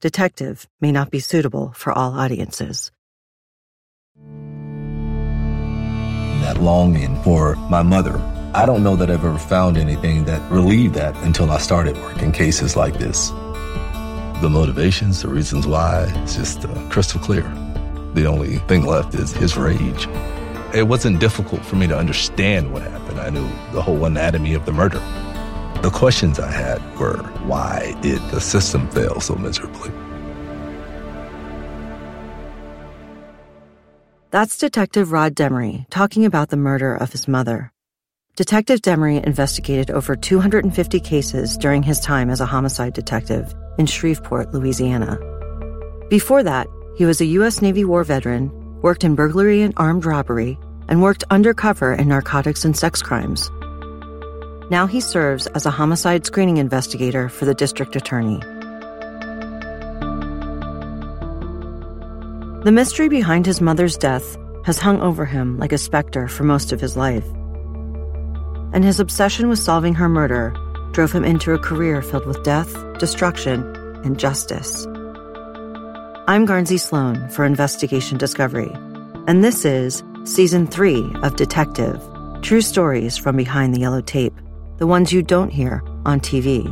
Detective may not be suitable for all audiences. that longing for my mother. I don't know that I've ever found anything that relieved that until I started working cases like this. The motivations, the reasons why, it's just uh, crystal clear. The only thing left is his rage. It wasn't difficult for me to understand what happened. I knew the whole anatomy of the murder. The questions I had were why did the system fail so miserably? That's Detective Rod Demery talking about the murder of his mother. Detective Demery investigated over 250 cases during his time as a homicide detective in Shreveport, Louisiana. Before that, he was a U.S. Navy war veteran, worked in burglary and armed robbery, and worked undercover in narcotics and sex crimes. Now he serves as a homicide screening investigator for the district attorney. The mystery behind his mother's death has hung over him like a specter for most of his life. And his obsession with solving her murder drove him into a career filled with death, destruction, and justice. I'm Garnsey Sloan for Investigation Discovery, and this is Season 3 of Detective True Stories from Behind the Yellow Tape, the ones you don't hear on TV.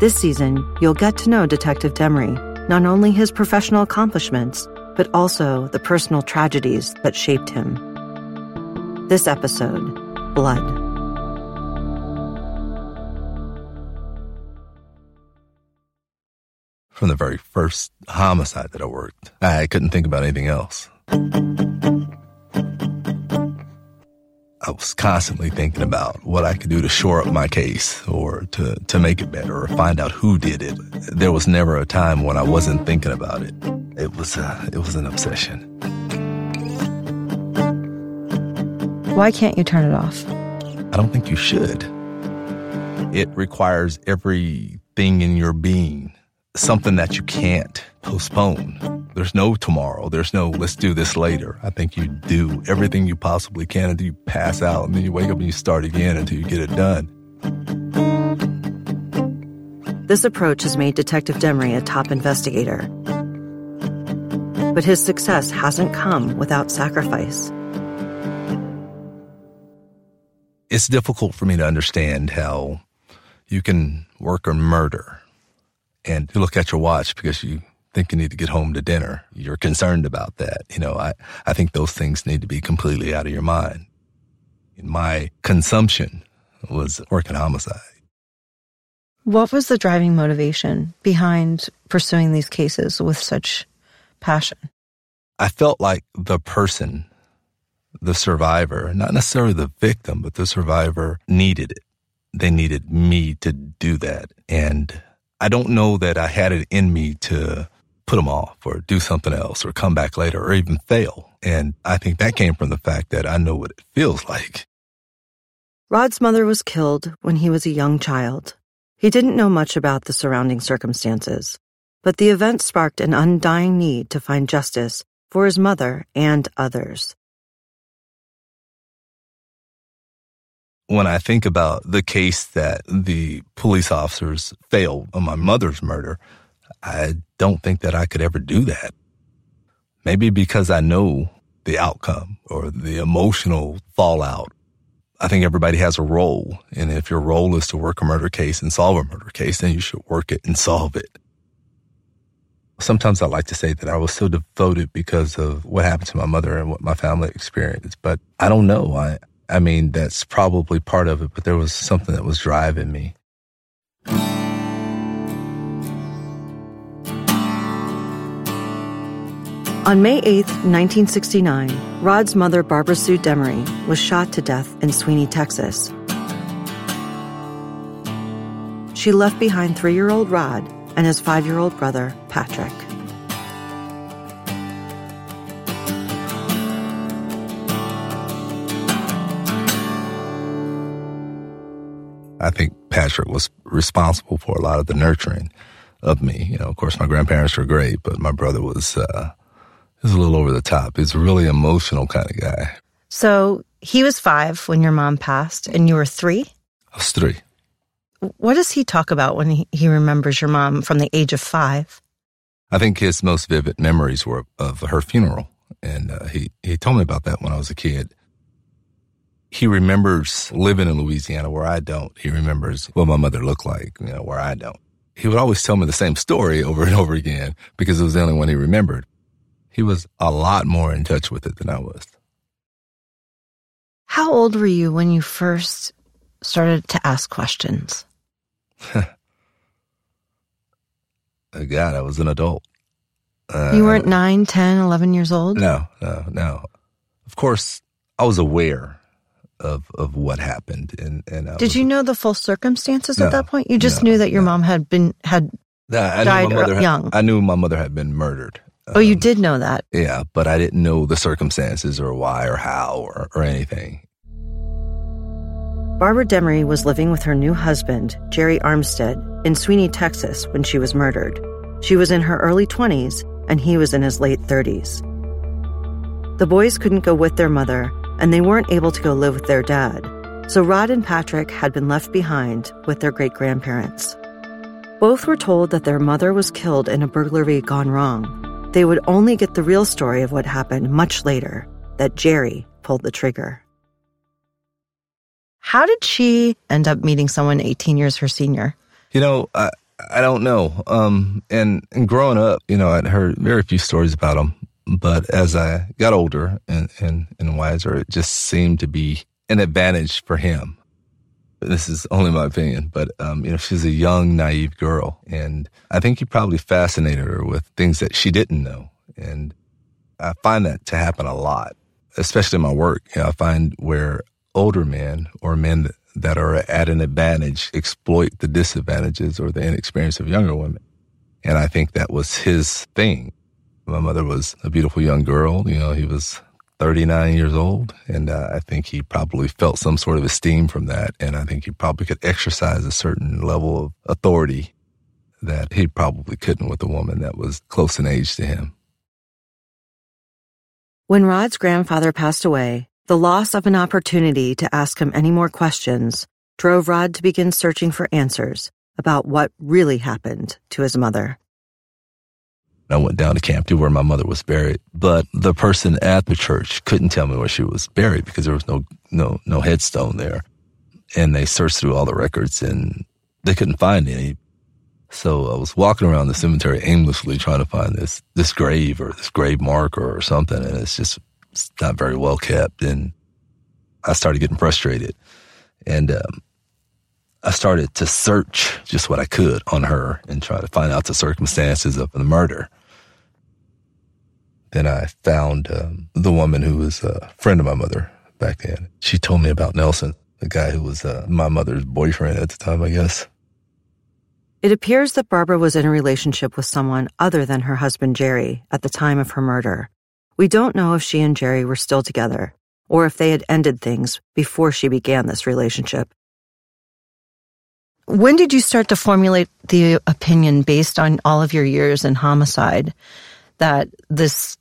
This season, you'll get to know Detective Demery not only his professional accomplishments, but also the personal tragedies that shaped him. This episode Blood. From the very first homicide that I worked, I couldn't think about anything else. I was constantly thinking about what I could do to shore up my case or to, to make it better or find out who did it. There was never a time when I wasn't thinking about it. It was, uh, it was an obsession. Why can't you turn it off? I don't think you should. It requires everything in your being, something that you can't postpone. There's no tomorrow. There's no let's do this later. I think you do everything you possibly can until you pass out and then you wake up and you start again until you get it done. This approach has made Detective Demery a top investigator. But his success hasn't come without sacrifice. It's difficult for me to understand how you can work on murder and you look at your watch because you think you need to get home to dinner. You're concerned about that. You know, I, I think those things need to be completely out of your mind. My consumption was working homicide. What was the driving motivation behind pursuing these cases with such passion? I felt like the person, the survivor, not necessarily the victim, but the survivor needed it. They needed me to do that. And I don't know that I had it in me to put them off or do something else or come back later or even fail. And I think that came from the fact that I know what it feels like. Rod's mother was killed when he was a young child. He didn't know much about the surrounding circumstances, but the event sparked an undying need to find justice for his mother and others. When I think about the case that the police officers failed on my mother's murder, I don't think that I could ever do that. Maybe because I know the outcome or the emotional fallout. I think everybody has a role. And if your role is to work a murder case and solve a murder case, then you should work it and solve it. Sometimes I like to say that I was so devoted because of what happened to my mother and what my family experienced, but I don't know. I, I mean, that's probably part of it, but there was something that was driving me. On May 8, 1969, Rod's mother, Barbara Sue Demery, was shot to death in Sweeny, Texas. She left behind three year old Rod and his five year old brother, Patrick. I think Patrick was responsible for a lot of the nurturing of me. You know, of course, my grandparents were great, but my brother was uh, was a little over the top. He's a really emotional kind of guy. So he was five when your mom passed, and you were three? I was three. What does he talk about when he, he remembers your mom from the age of five? I think his most vivid memories were of her funeral. And uh, he, he told me about that when I was a kid. He remembers living in Louisiana where I don't. He remembers what my mother looked like, you know, where I don't. He would always tell me the same story over and over again because it was the only one he remembered. He was a lot more in touch with it than I was. How old were you when you first started to ask questions? God, I was an adult. Uh, you weren't 9, 10, 11 years old? No, no, no. Of course, I was aware of of what happened. And, and did was, you know the full circumstances no, at that point? You just no, knew that your no. mom had been had I died had, young. I knew my mother had been murdered. Oh, um, you did know that? Yeah, but I didn't know the circumstances or why or how or, or anything. Barbara Demery was living with her new husband, Jerry Armstead, in Sweeny, Texas when she was murdered. She was in her early 20s and he was in his late 30s. The boys couldn't go with their mother and they weren't able to go live with their dad, so Rod and Patrick had been left behind with their great grandparents. Both were told that their mother was killed in a burglary gone wrong. They would only get the real story of what happened much later that Jerry pulled the trigger. How did she end up meeting someone 18 years her senior? You know, I, I don't know. Um, and, and growing up, you know, I'd heard very few stories about him. But as I got older and, and, and wiser, it just seemed to be an advantage for him. This is only my opinion, but, um, you know, she's a young, naive girl. And I think he probably fascinated her with things that she didn't know. And I find that to happen a lot, especially in my work. You know, I find where older men or men that are at an advantage exploit the disadvantages or the inexperience of younger women. And I think that was his thing. My mother was a beautiful young girl. You know, he was 39 years old. And uh, I think he probably felt some sort of esteem from that. And I think he probably could exercise a certain level of authority that he probably couldn't with a woman that was close in age to him. When Rod's grandfather passed away, the loss of an opportunity to ask him any more questions drove Rod to begin searching for answers about what really happened to his mother. I went down to Campti where my mother was buried, but the person at the church couldn't tell me where she was buried because there was no, no, no headstone there. And they searched through all the records and they couldn't find any. So I was walking around the cemetery aimlessly trying to find this, this grave or this grave marker or something. And it's just it's not very well kept. And I started getting frustrated. And um, I started to search just what I could on her and try to find out the circumstances of the murder. Then I found um, the woman who was a friend of my mother back then. She told me about Nelson, the guy who was uh, my mother's boyfriend at the time, I guess. It appears that Barbara was in a relationship with someone other than her husband Jerry at the time of her murder. We don't know if she and Jerry were still together or if they had ended things before she began this relationship. When did you start to formulate the opinion based on all of your years in homicide that this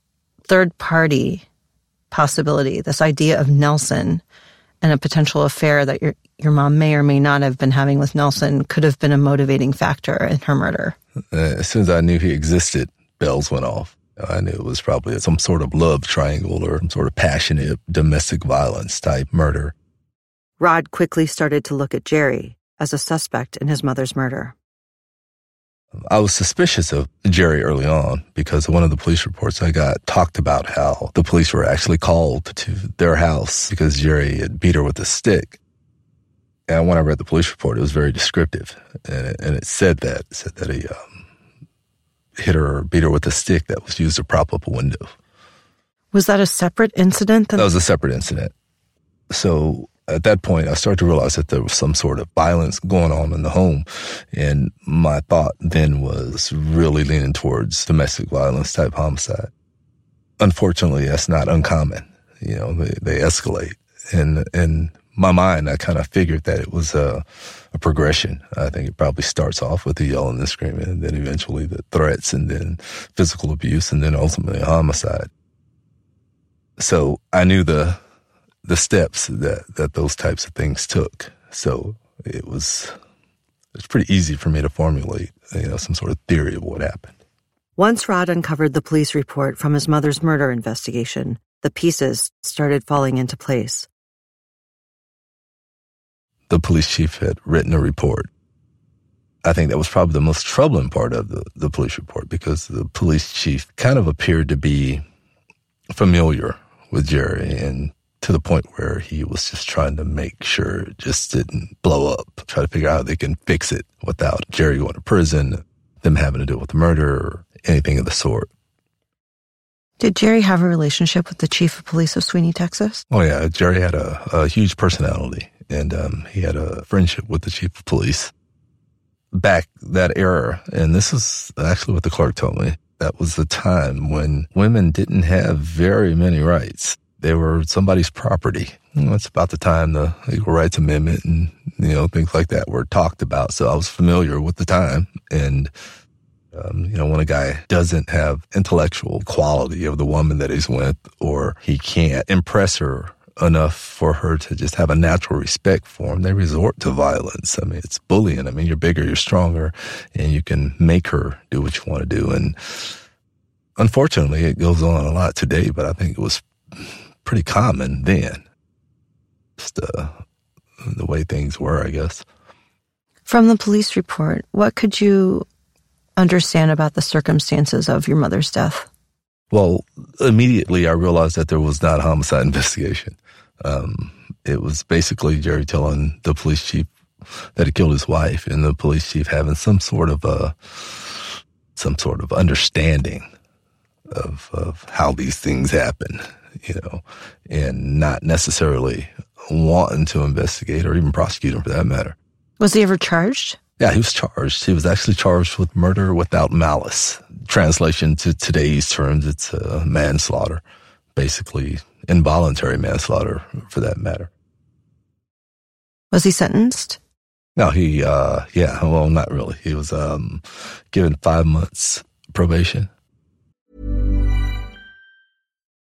third party possibility, this idea of Nelson and a potential affair that your your mom may or may not have been having with Nelson could have been a motivating factor in her murder? Uh, as soon as I knew he existed, bells went off. I knew it was probably some sort of love triangle or some sort of passionate domestic violence type murder. Rod quickly started to look at Jerry as a suspect in his mother's murder. I was suspicious of Jerry early on because one of the police reports I got talked about how the police were actually called to their house because Jerry had beat her with a stick. And when I read the police report, it was very descriptive, and it, and it said that it said that he um, hit her or beat her with a stick that was used to prop up a window. Was that a separate incident? That was a separate incident. So at that point, I started to realize that there was some sort of violence going on in the home. And my thought then was really leaning towards domestic violence type homicide. Unfortunately, that's not uncommon. You know, they, they escalate. And in my mind, I kind of figured that it was a, a progression. I think it probably starts off with the yelling and screaming, and then eventually the threats, and then physical abuse, and then ultimately homicide. So I knew the the steps that, that those types of things took. So it was it's pretty easy for me to formulate, you know, some sort of theory of what happened. Once Rod uncovered the police report from his mother's murder investigation, the pieces started falling into place. The police chief had written a report. I think that was probably the most troubling part of the, the police report because the police chief kind of appeared to be familiar with Jerry and to the point where he was just trying to make sure it just didn't blow up, try to figure out how they can fix it without Jerry going to prison, them having to deal with the murder or anything of the sort. Did Jerry have a relationship with the chief of police of Sweeny, Texas? Oh, yeah. Jerry had a, a huge personality and um, he had a friendship with the chief of police. Back that era, and this is actually what the clerk told me, that was the time when women didn't have very many rights they were somebody's property. That's about the time the Equal Rights Amendment and, you know, things like that were talked about. So I was familiar with the time. And, um, you know, when a guy doesn't have intellectual quality of the woman that he's with, or he can't impress her enough for her to just have a natural respect for him, they resort to violence. I mean, it's bullying. I mean, you're bigger, you're stronger, and you can make her do what you want to do. And unfortunately, it goes on a lot today, but I think it was pretty common then. Just uh, the way things were, I guess. From the police report, what could you understand about the circumstances of your mother's death? Well, immediately I realized that there was not a homicide investigation. Um, it was basically Jerry telling the police chief that he killed his wife, and the police chief having some sort of a some sort of understanding of of how these things happen you know, and not necessarily wanting to investigate or even prosecute him for that matter. Was he ever charged? Yeah, he was charged. He was actually charged with murder without malice. Translation to today's terms, it's uh, manslaughter, basically involuntary manslaughter for that matter. Was he sentenced? No, he, uh, yeah, well, not really. He was um, given five months probation.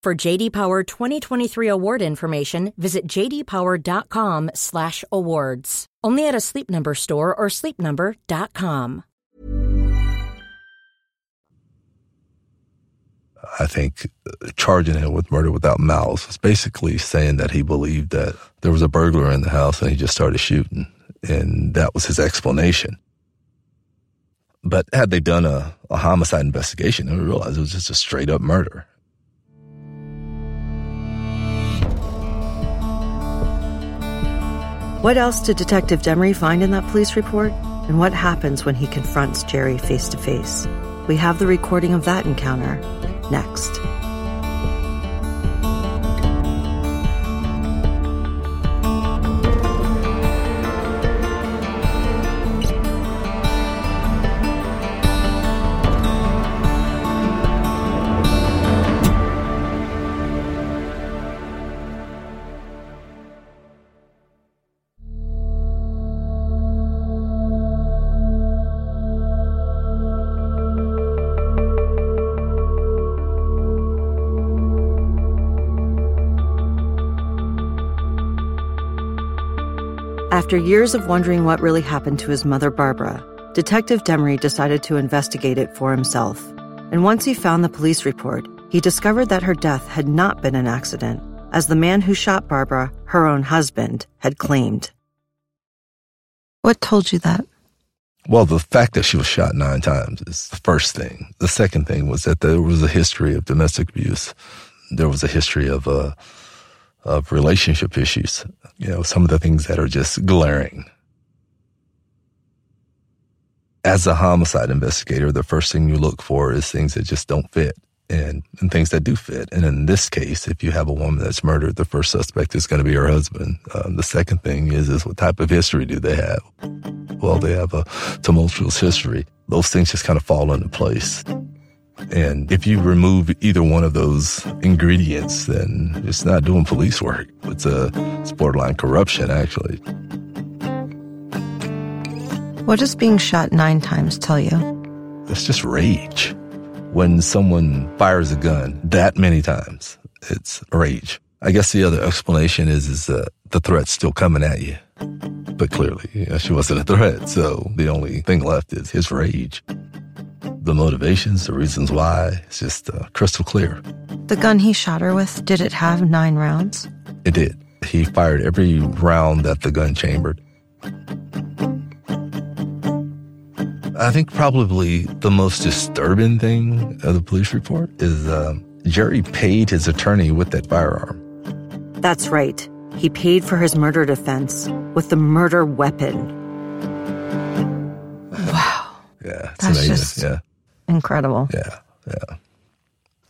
For JD Power 2023 award information, visit jdpower.com/awards. Only at a Sleep Number store or sleepnumber.com. I think uh, charging him with murder without malice was basically saying that he believed that there was a burglar in the house and he just started shooting. And that was his explanation. But had they done a, a homicide investigation, they would realize it was just a straight up murder. What else did Detective Demery find in that police report? And what happens when he confronts Jerry face to face? We have the recording of that encounter next. After years of wondering what really happened to his mother, Barbara, Detective Demery decided to investigate it for himself. And once he found the police report, he discovered that her death had not been an accident, as the man who shot Barbara, her own husband, had claimed. What told you that? Well, the fact that she was shot nine times is the first thing. The second thing was that there was a history of domestic abuse. There was a history of uh, of relationship issues. You know, some of the things that are just glaring. As a homicide investigator, the first thing you look for is things that just don't fit and, and things that do fit. And in this case, if you have a woman that's murdered, the first suspect is going to be her husband. Um, the second thing is, is what type of history do they have? Well, they have a tumultuous history. Those things just kind of fall into place. And if you remove either one of those ingredients, then it's not doing police work. It's a it's borderline corruption, actually. What does being shot nine times tell you? It's just rage. When someone fires a gun that many times, it's rage. I guess the other explanation is is uh, the threat's still coming at you. But clearly, know, she wasn't a threat, so the only thing left is his rage the motivations, the reasons why. It's just uh, crystal clear. The gun he shot her with, did it have nine rounds? It did. He fired every round that the gun chambered. I think probably the most disturbing thing of the police report is uh, Jerry paid his attorney with that firearm. That's right. He paid for his murder defense with the murder weapon. Wow. Yeah, it's That's amazing. just- Yeah, Incredible. yeah, yeah.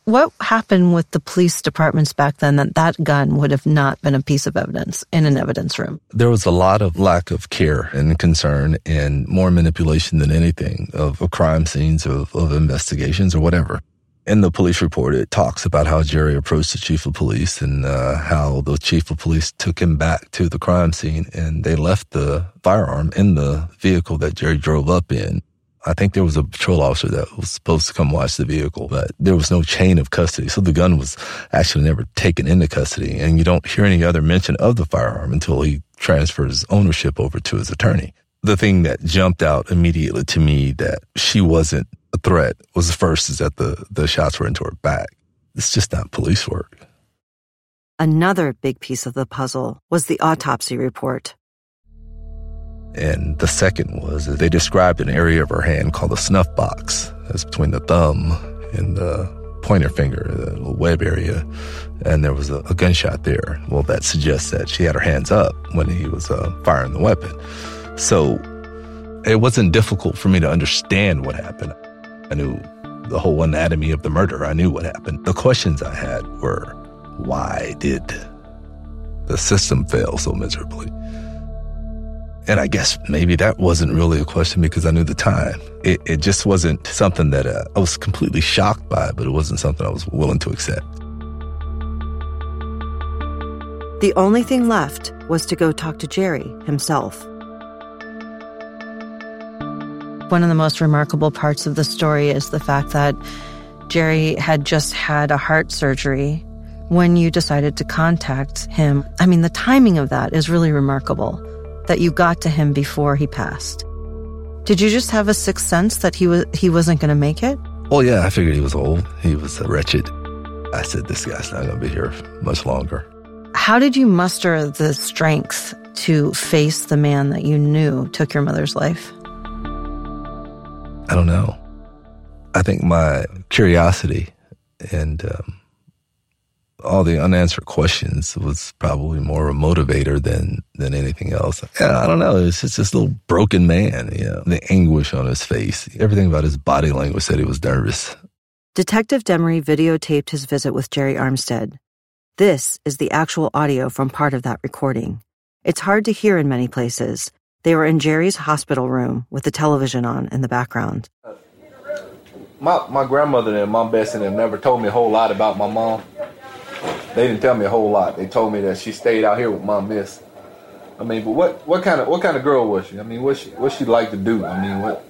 What happened with the police departments back then that that gun would have not been a piece of evidence in an evidence room? There was a lot of lack of care and concern and more manipulation than anything of, of crime scenes, of, of investigations or whatever. In the police report, it talks about how Jerry approached the chief of police and uh, how the chief of police took him back to the crime scene and they left the firearm in the vehicle that Jerry drove up in. I think there was a patrol officer that was supposed to come watch the vehicle, but there was no chain of custody. So the gun was actually never taken into custody. And you don't hear any other mention of the firearm until he transfers ownership over to his attorney. The thing that jumped out immediately to me that she wasn't a threat was the first is that the, the shots were into her back. It's just not police work. Another big piece of the puzzle was the autopsy report. And the second was they described an area of her hand called the snuff box. That's between the thumb and the pointer finger, the little web area. And there was a, a gunshot there. Well, that suggests that she had her hands up when he was uh, firing the weapon. So it wasn't difficult for me to understand what happened. I knew the whole anatomy of the murder. I knew what happened. The questions I had were, why did the system fail so miserably? And I guess maybe that wasn't really a question because I knew the time. It, it just wasn't something that uh, I was completely shocked by, but it wasn't something I was willing to accept. The only thing left was to go talk to Jerry himself. One of the most remarkable parts of the story is the fact that Jerry had just had a heart surgery when you decided to contact him. I mean, the timing of that is really remarkable that you got to him before he passed. Did you just have a sixth sense that he was he wasn't going to make it? Well, yeah, I figured he was old. He was wretched. I said, this guy's not going to be here much longer. How did you muster the strength to face the man that you knew took your mother's life? I don't know. I think my curiosity and um, all the unanswered questions was probably more a motivator than than anything else. Yeah, I don't know. It's just this little broken man. You know, the anguish on his face, everything about his body language said he was nervous. Detective Demery videotaped his visit with Jerry Armstead. This is the actual audio from part of that recording. It's hard to hear in many places. They were in Jerry's hospital room with the television on in the background. My my grandmother and mom Bessie never told me a whole lot about my mom they didn't tell me a whole lot. They told me that she stayed out here with my miss. I mean, but what what kind of what kind of girl was she? I mean, what she what she like to do? I mean, what?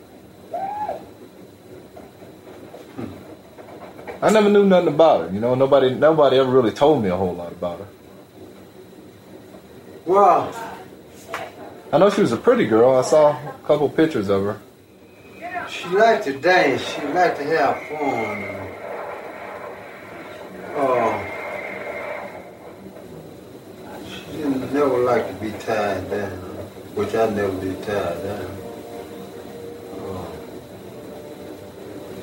Hmm. I never knew nothing about her. You know, nobody nobody ever really told me a whole lot about her. Well, I know she was a pretty girl. I saw a couple pictures of her. She liked to dance. She liked to have fun. Oh. Never like to be tied down, which I never be tied down. Oh.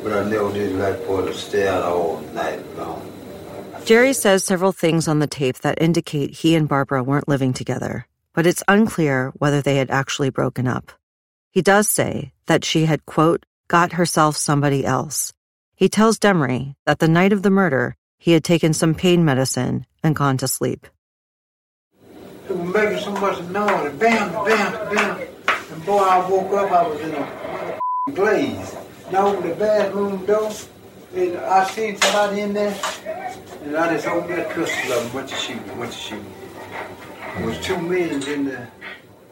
But I never did like for to stay out all night long. Jerry says several things on the tape that indicate he and Barbara weren't living together, but it's unclear whether they had actually broken up. He does say that she had, quote, got herself somebody else. He tells Demery that the night of the murder, he had taken some pain medicine and gone to sleep. Making so much noise, bam, bam, bam. And boy, I woke up, I was in a glaze. Now opened the bathroom door, and I seen somebody in there, and I just opened that pistol up and went to shoot, went to shoot. There was two men in there.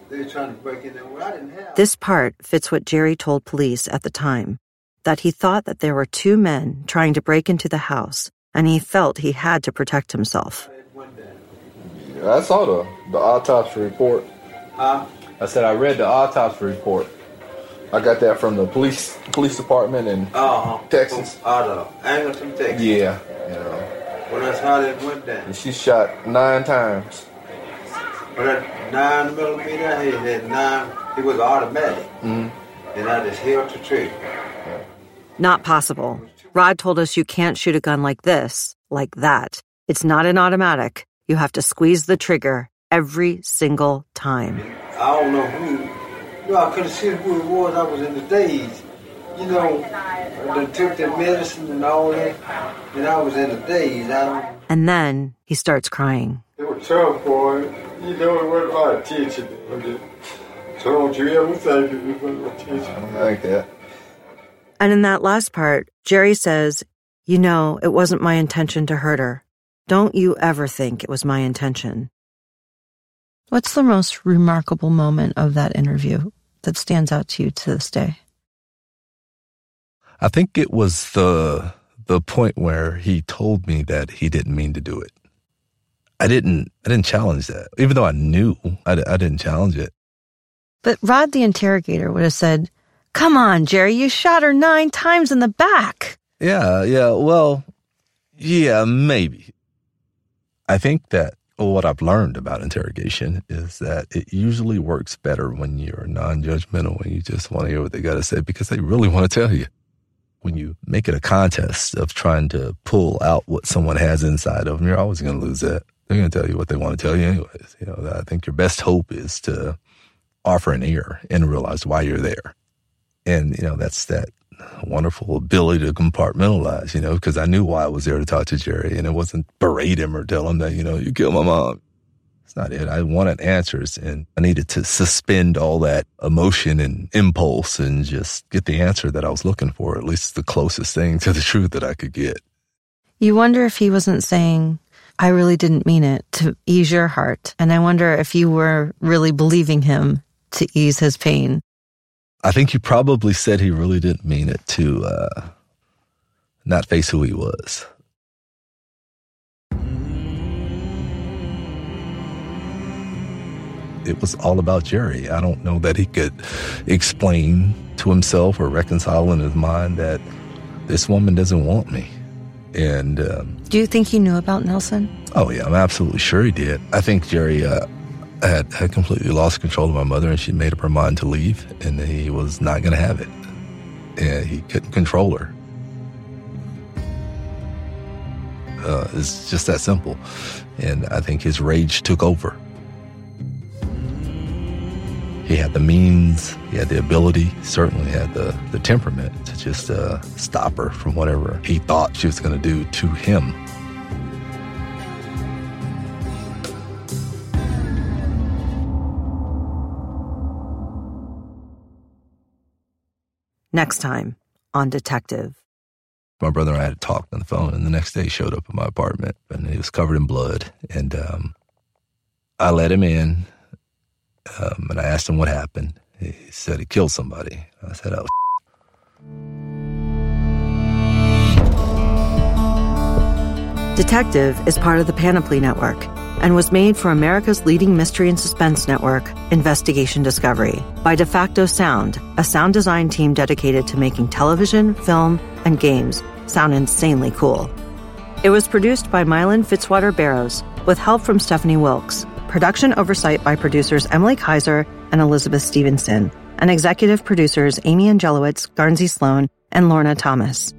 They were trying to break in there. Well, I didn't have. This part fits what Jerry told police at the time that he thought that there were two men trying to break into the house and he felt he had to protect himself. Yeah, I saw the, the autopsy report. Huh? I said I read the autopsy report. I got that from the police police department in uh-huh. Texas. Out of Angleton, Texas. Yeah, you know. Well, that's how it went down. And she shot nine times. But that nine millimeter, he had nine. It was automatic, mm-hmm. and I just held the trigger. Not possible. Rod told us you can't shoot a gun like this, like that. It's not an automatic. You have to squeeze the trigger every single time. I don't know who. You know, I couldn't see who it was. I was in the daze. You know, they took the medicine and all that, and I was in the daze. I and then he starts crying. It was tough, boy. You know, it wasn't a lot of. So don't you ever think it was a teaching. like that. And in that last part, Jerry says, You know, it wasn't my intention to hurt her. Don't you ever think it was my intention. What's the most remarkable moment of that interview that stands out to you to this day? I think it was the the point where he told me that he didn't mean to do it. I didn't I didn't challenge that. Even though I knew, I, I didn't challenge it. But Rod the interrogator would have said, "Come on, Jerry, you shot her 9 times in the back." Yeah, yeah. Well, Yeah, maybe. I think that what I've learned about interrogation is that it usually works better when you're non judgmental, when you just want to hear what they got to say because they really want to tell you. When you make it a contest of trying to pull out what someone has inside of them, you're always going to lose that. They're going to tell you what they want to tell you, anyways. You know, I think your best hope is to offer an ear and realize why you're there. And, you know, that's that wonderful ability to compartmentalize, you know, because I knew why I was there to talk to Jerry and it wasn't berate him or tell him that, you know, you killed my mom. It's not it. I wanted answers and I needed to suspend all that emotion and impulse and just get the answer that I was looking for, at least the closest thing to the truth that I could get. You wonder if he wasn't saying, I really didn't mean it to ease your heart. And I wonder if you were really believing him to ease his pain. I think he probably said he really didn't mean it to uh, not face who he was. It was all about Jerry. I don't know that he could explain to himself or reconcile in his mind that this woman doesn't want me. And um, do you think he knew about Nelson? Oh, yeah, I'm absolutely sure he did. I think Jerry uh, had, had completely lost control of my mother and she made up her mind to leave and he was not going to have it. And he couldn't control her. Uh, it's just that simple. And I think his rage took over. He had the means, he had the ability, certainly had the, the temperament to just uh, stop her from whatever he thought she was going to do to him. Next time on Detective. My brother and I had talked on the phone, and the next day he showed up at my apartment, and he was covered in blood. And um, I let him in, um, and I asked him what happened. He said he killed somebody. I said, "Oh." Detective is part of the Panoply Network and was made for America's leading mystery and suspense network, Investigation Discovery, by Defacto Sound, a sound design team dedicated to making television, film, and games sound insanely cool. It was produced by Mylan Fitzwater Barrows with help from Stephanie Wilkes, production oversight by producers Emily Kaiser and Elizabeth Stevenson, and executive producers Amy Angelowitz, Garnsey Sloan, and Lorna Thomas.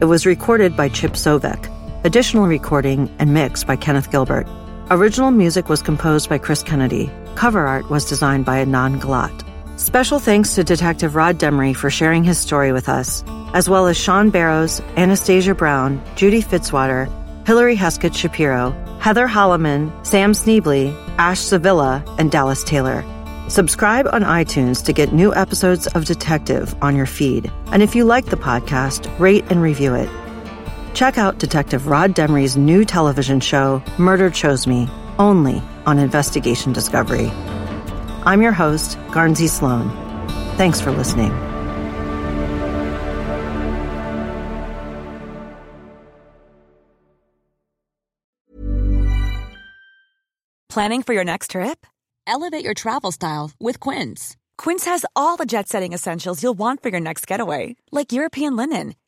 It was recorded by Chip Sovek. Additional recording and mix by Kenneth Gilbert. Original music was composed by Chris Kennedy. Cover art was designed by Adnan Galat. Special thanks to Detective Rod Demery for sharing his story with us, as well as Sean Barrows, Anastasia Brown, Judy Fitzwater, Hillary Heskett Shapiro, Heather Holloman, Sam Sneebly, Ash Sevilla, and Dallas Taylor. Subscribe on iTunes to get new episodes of Detective on your feed. And if you like the podcast, rate and review it. Check out Detective Rod Demery's new television show, Murder Chose Me, only on Investigation Discovery. I'm your host, Garnsey Sloan. Thanks for listening. Planning for your next trip? Elevate your travel style with Quince. Quince has all the jet setting essentials you'll want for your next getaway, like European linen